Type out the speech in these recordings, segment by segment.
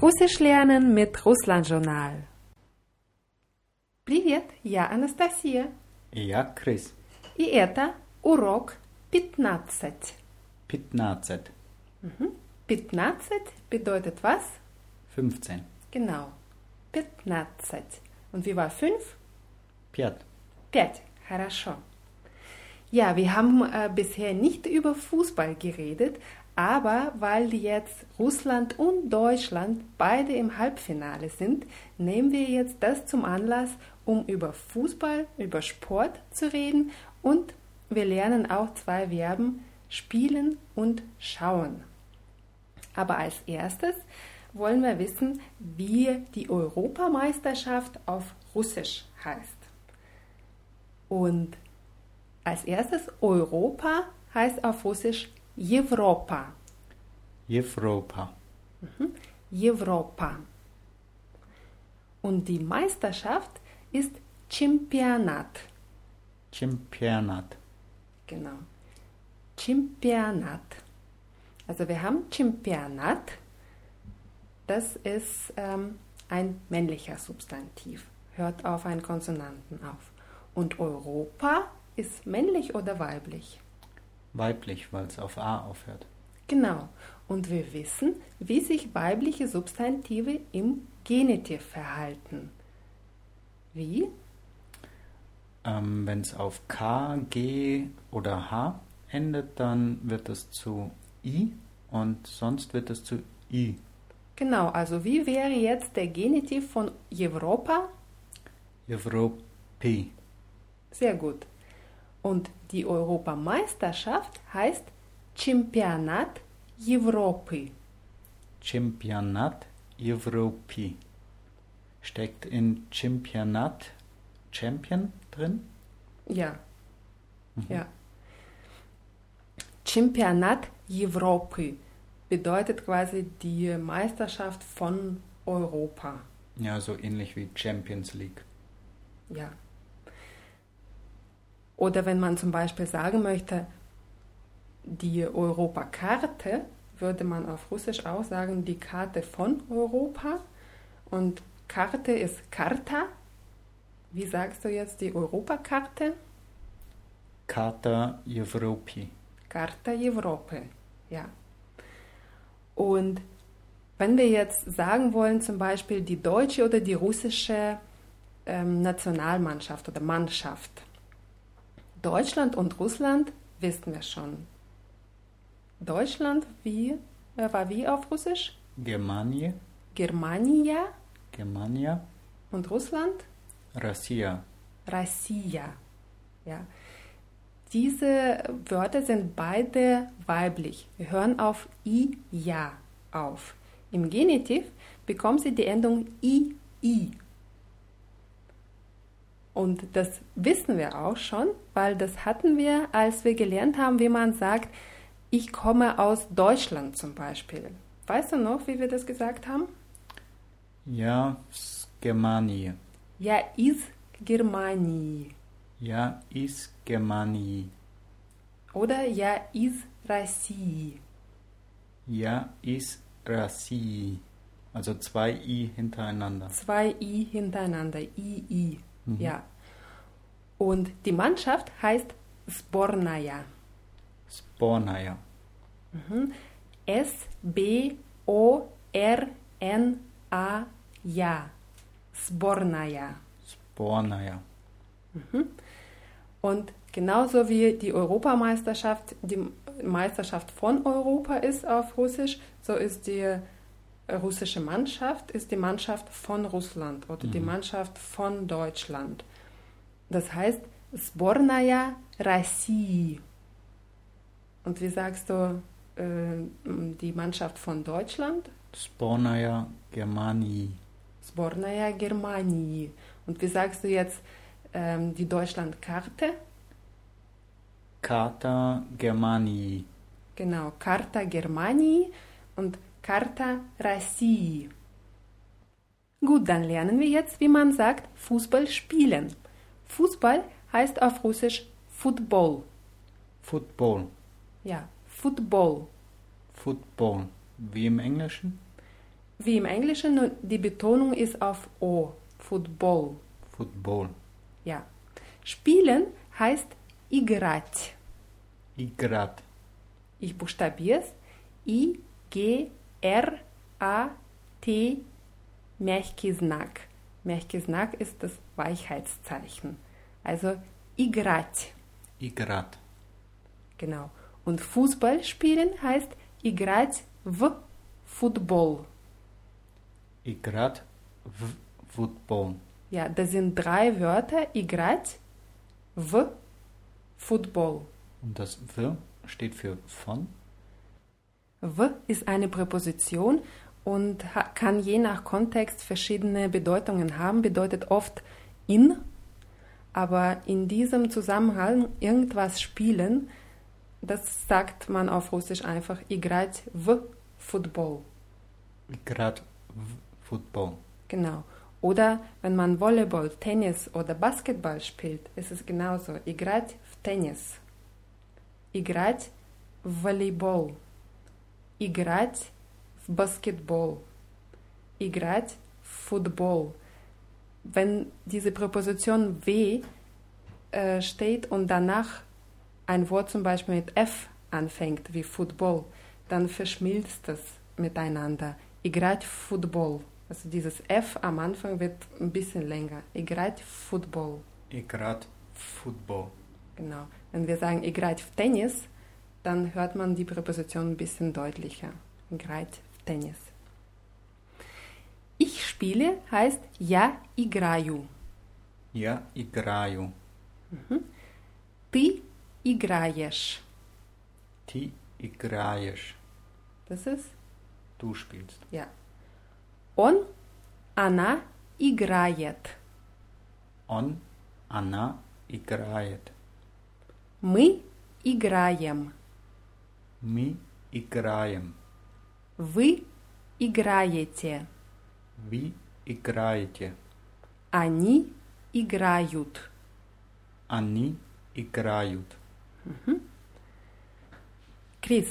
Russisch lernen mit Russland-Journal. Привет, я Анастасия. И я Крис. И это урок 15. 15. 15 bedeutet was? 15. Genau. 15. Und wie war 5? Пять. 5. Хорошо. Ja, wir haben äh, bisher nicht über Fußball geredet, aber weil jetzt Russland und Deutschland beide im Halbfinale sind, nehmen wir jetzt das zum Anlass, um über Fußball, über Sport zu reden und wir lernen auch zwei Verben spielen und schauen. Aber als erstes wollen wir wissen, wie die Europameisterschaft auf Russisch heißt. Und als erstes Europa heißt auf Russisch Europa. Европа. Europa. Und die Meisterschaft ist Championat. Чемпионат. Genau. Championat. Also wir haben Championat. Das ist ähm, ein männlicher Substantiv. Hört auf einen Konsonanten auf. Und Europa ist männlich oder weiblich? weiblich, weil es auf A aufhört. Genau. Und wir wissen, wie sich weibliche Substantive im Genitiv verhalten. Wie? Ähm, Wenn es auf K, G oder H endet, dann wird es zu I und sonst wird es zu I. Genau, also wie wäre jetzt der Genitiv von Europa? Europi. Sehr gut. Und die Europameisterschaft heißt Championat Европы. Чемпионат Европи. Steckt in Championat Champion drin? Ja. Ja. Championat Европы bedeutet quasi die Meisterschaft von Europa. Ja, so ähnlich wie Champions League. Ja. Oder wenn man zum Beispiel sagen möchte, die Europakarte, würde man auf Russisch auch sagen, die Karte von Europa. Und Karte ist Karta. Wie sagst du jetzt die Europakarte? Karta Evropi. Karta Evropi, ja. Und wenn wir jetzt sagen wollen, zum Beispiel die deutsche oder die russische ähm, Nationalmannschaft oder Mannschaft, Deutschland und Russland wissen wir schon. Deutschland wie, war wie auf Russisch? Germanie. Germania. Germania. Und Russland? Russia. Russia. Ja. Diese Wörter sind beide weiblich. Wir hören auf i ja auf. Im Genitiv bekommen sie die Endung i i und das wissen wir auch schon, weil das hatten wir, als wir gelernt haben, wie man sagt, ich komme aus Deutschland zum Beispiel. Weißt du noch, wie wir das gesagt haben? Ja, Germanie. Ja, ist Germanie. Ja, ist Germanie. Oder ja, ist Rassie. Ja, ist Rassie. Also zwei I hintereinander. Zwei I hintereinander. I, I. Mhm. Ja. Und die Mannschaft heißt Sbornaja. Sbornaja. Mhm. S-B-O-R-N-A-Ja. Sbornaja. Sbornaja. Mhm. Und genauso wie die Europameisterschaft die Meisterschaft von Europa ist auf Russisch, so ist die russische Mannschaft ist die Mannschaft von Russland oder die Mannschaft von Deutschland. Das heißt Sbornaya России. Und wie sagst du äh, die Mannschaft von Deutschland? Сборная Германии. Sbornaya Germanii. Und wie sagst du jetzt ähm, die Deutschlandkarte? Karta Германии. Genau, Karta Germanii und Karta России. Gut, dann lernen wir jetzt, wie man sagt, Fußball spielen. Fußball heißt auf Russisch Football. wie im Englischen, nur die Betonung ist auf O, Football. Football. Ja. Spielen heißt играть. Играть. Ich buchstabiere es. I, R-A-T Märchkiznak. Märchkiznak ist das Weichheitszeichen. Also Igrat. Igrat. Genau. Und Fußball spielen heißt Igrat v Football. Igrat v Football. Ja, das sind drei Wörter. Igrat v Football. Und das V steht für von? W ist eine Präposition und ha- kann je nach Kontext verschiedene Bedeutungen haben, bedeutet oft in, aber in diesem Zusammenhang irgendwas spielen, das sagt man auf Russisch einfach играть в футбол. Играть в футбол. Genau. Oder wenn man Volleyball, Tennis oder Basketball spielt, ist es genauso. Играть в Tennis. Играть в волейбол. Играть в баскетбол. Играть в футбол. Wenn diese Präposition w äh, steht und danach ein Wort zum Beispiel mit f anfängt, wie Football, dann verschmilzt das miteinander. Играть в футбол. Also dieses F am Anfang wird ein bisschen länger. Играть в футбол. Играть в футбол. Genau. Wenn wir sagen играть в Tennis, dann hört man die Präposition ein bisschen deutlicher. Играть в Tennis. Ich spiele heißt я играю. Я играю. Ты играешь. Ты играешь. Das ist Du spielst. ja. Он, она играет. Он, она играет. Мы играем. Мы играем. Вы играете. Вы играете. Они играют. Они играют. Крис,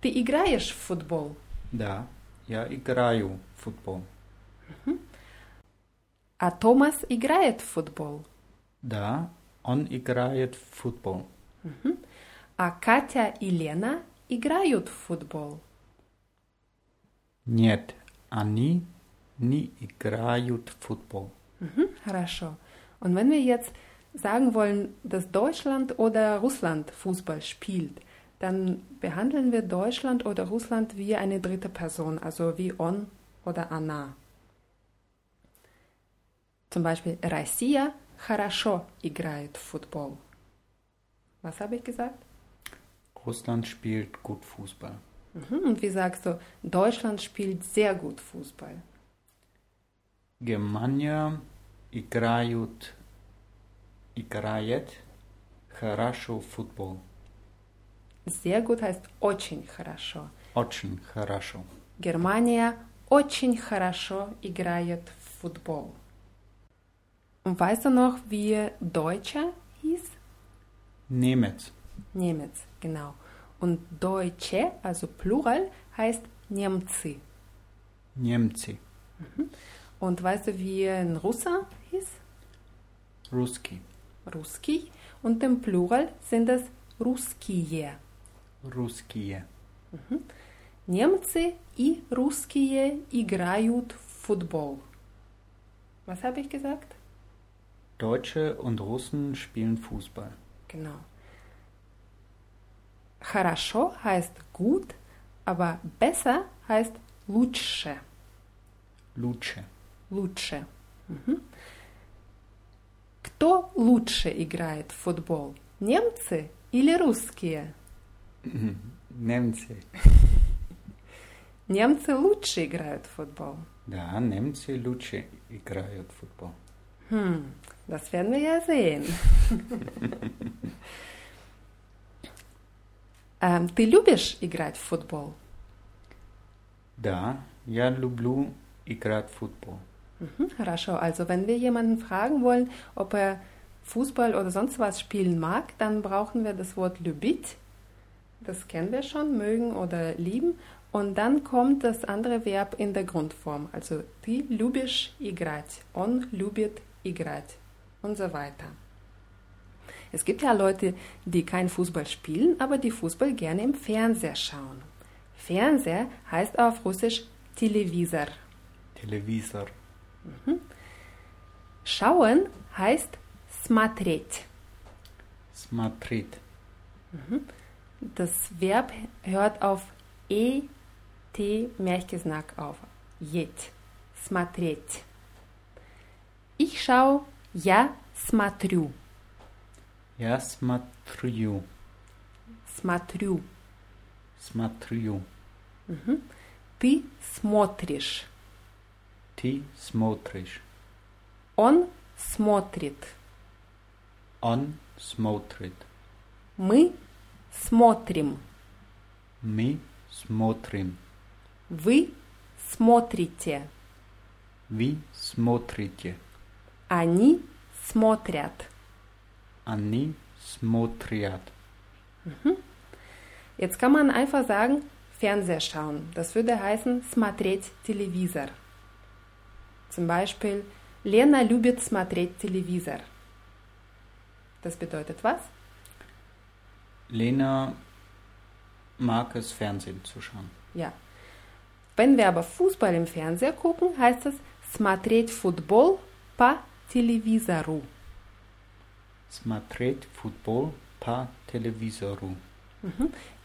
ты играешь в футбол? Да, я играю в футбол. А Томас играет в футбол? Да, он играет в футбол. А Катя и Лена играют в футбол? Нет, они не играют в футбол. Mhm, хорошо. Und wenn wir jetzt sagen wollen, dass Deutschland oder Russland Fußball spielt, dann behandeln wir Deutschland oder Russland wie eine dritte Person, also wie on oder она. Zum Beispiel Россия хорошо играет в футбол. Was habe ich gesagt? Russland spielt gut Fußball. Mhm. Und wie sagst du, Deutschland spielt sehr gut Fußball. Германия играют, играет хорошо в футбол. Sehr gut heißt очень хорошо. Очень хорошо. Германия очень хорошо играет в футбол. Und weißt du noch, wie Deutscher hieß? Немец. Немец, genau. Und Deutsche, also Plural, heißt Немцы. Немцы. Und weißt du, wie ein Russer hieß? Русский. Русский. Und im Plural sind es русские. Русские. Немцы и русские играют в футбол. Was habe ich gesagt? Deutsche und Russen spielen Fußball. Genau. Хорошо heißt gut, aber besser heißt лучше. Lutsche. Лучше. Мгм. Кто лучше играет в футбол? Немцы или русские? Немцы. Немцы лучше играют в футбол. Да, немцы лучше играют в футбол. Hm, das werden wir ja sehen. ähm, ты любишь играть в футбол? Да, я люблю играть в футбол. Mhm, хорошо, also wenn wir jemanden fragen wollen, ob er Fußball oder sonst was spielen mag, dann brauchen wir das Wort любить. Das kennen wir schon, mögen oder lieben. Und dann kommt das andere Verb in der Grundform. Also ты любишь играть, он любит играть und so weiter. Es gibt ja Leute, die kein Fußball spielen, aber die Fußball gerne im Fernseher schauen. Fernseher heißt auf Russisch Televisor. Televisor. Schauen heißt смотреть. Смотреть. Das Verb hört auf e, t, Märchensnack auf. Jet. Смотреть. Ich schaue, я смотрю. Я смотрю. Смотрю. Смотрю. Ты смотришь. Ты смотришь. Он смотрит. Он смотрит. Мы смотрим. Мы смотрим. Вы смотрите. Вы смотрите. Они смотрят. Они смотрят. Jetzt kann man einfach sagen, Fernseher schauen. Das würde heißen смотреть телевизор. Zum Beispiel, Lena любит смотреть телевизор. Das bedeutet was? Lena mag es, Fernsehen zu schauen. Ja. Wenn wir aber Fußball im Fernseher gucken, heißt es смотреть футбол по телевизору. Смотреть футбол по телевизору.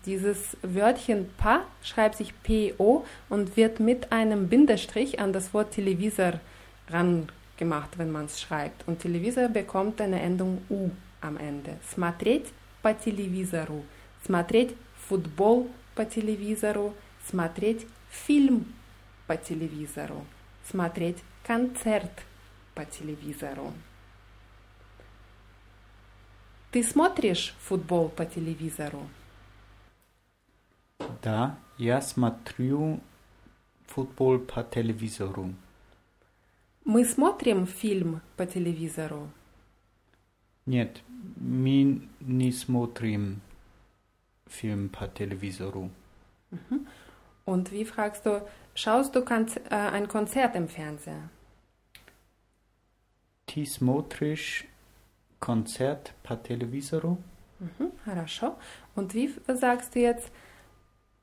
Dieses Wörtchen pa schreibt sich PO und wird mit einem Bindestrich an das Wort Televisor rangemacht, wenn man es schreibt. Und Televisor bekommt eine Endung U am Ende. Смотреть по телевизору. Смотреть футбол по телевизору. Смотреть фильм по телевизору. Смотреть концерт по телевизору. Ты смотришь футбол по телевизору? Да, я смотрю футбол по телевизору. Мы смотрим фильм по телевизору. Нет, мы не смотрим фильм по телевизору. Und wie fragst du, schaust du äh, ein Konzert im Fernseher? Ты смотришь концерт по телевизору? Mhm, хорошо. Und wie sagst du jetzt,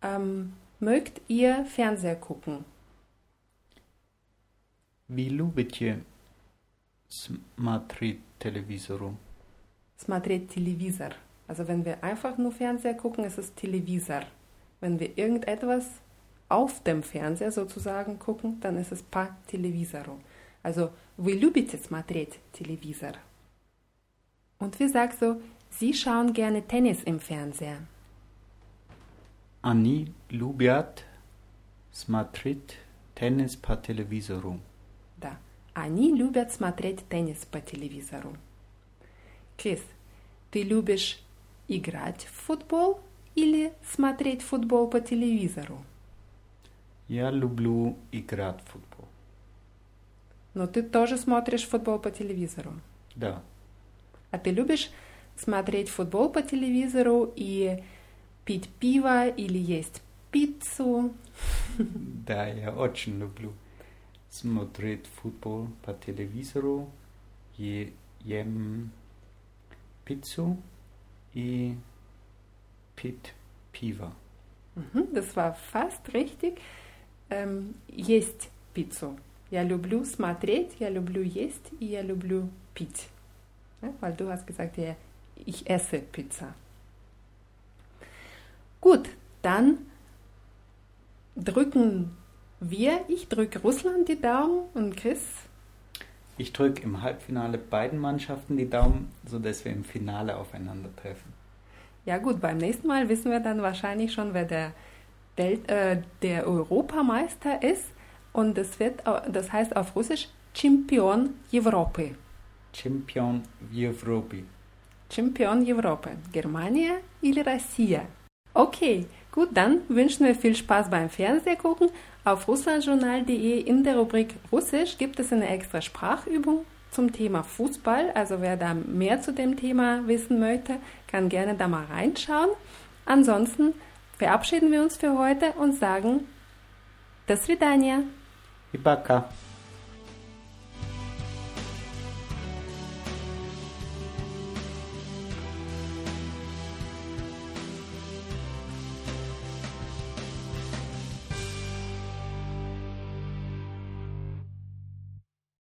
ähm, mögt ihr Fernseher gucken? Вы любите смотреть телевизору? Смотреть телевизор. Also wenn wir einfach nur Fernseher gucken, ist es Televisor. Wenn wir irgendetwas auf dem Fernseher sozusagen gucken, dann ist es по телевизору. Also, вы любите смотреть телевизор? Und wie sagst du, sie schauen gerne Tennis im Fernseher? Они любят смотреть теннис по телевизору. Да. Они любят смотреть теннис по телевизору. Крис, ты любишь играть в футбол или смотреть футбол по телевизору? Я люблю играть в футбол. Но ты тоже смотришь футбол по телевизору. Да, А ты любишь смотреть футбол по телевизору и пить пиво или есть пиццу? да, я очень люблю смотреть футбол по телевизору, е- ем пиццу и пить пиво. Das war fast richtig. Ähm, есть пиццу. Я люблю смотреть, я люблю есть и я люблю пить. Weil du hast gesagt, ja, ich esse Pizza. Gut, dann drücken wir, ich drücke Russland die Daumen und Chris, Ich drücke im Halbfinale beiden Mannschaften die Daumen, sodass wir im Finale aufeinandertreffen. ja gut, beim nächsten Mal wissen wir dann wahrscheinlich schon, wer der, Welt, äh, der Europameister ist und das, wird, das heißt auf Russisch Чемпион Европы. Champion в Европе. Чемпион Европы. Germania или Россия? Okay, gut, dann wünschen wir viel Spaß beim Fernsehgucken. Auf russlandjournal.de in der Rubrik Russisch gibt es eine extra Sprachübung zum Thema Fußball. Also wer da mehr zu dem Thema wissen möchte, kann gerne da mal reinschauen. Ansonsten verabschieden wir uns für heute und sagen До свидания. И пока.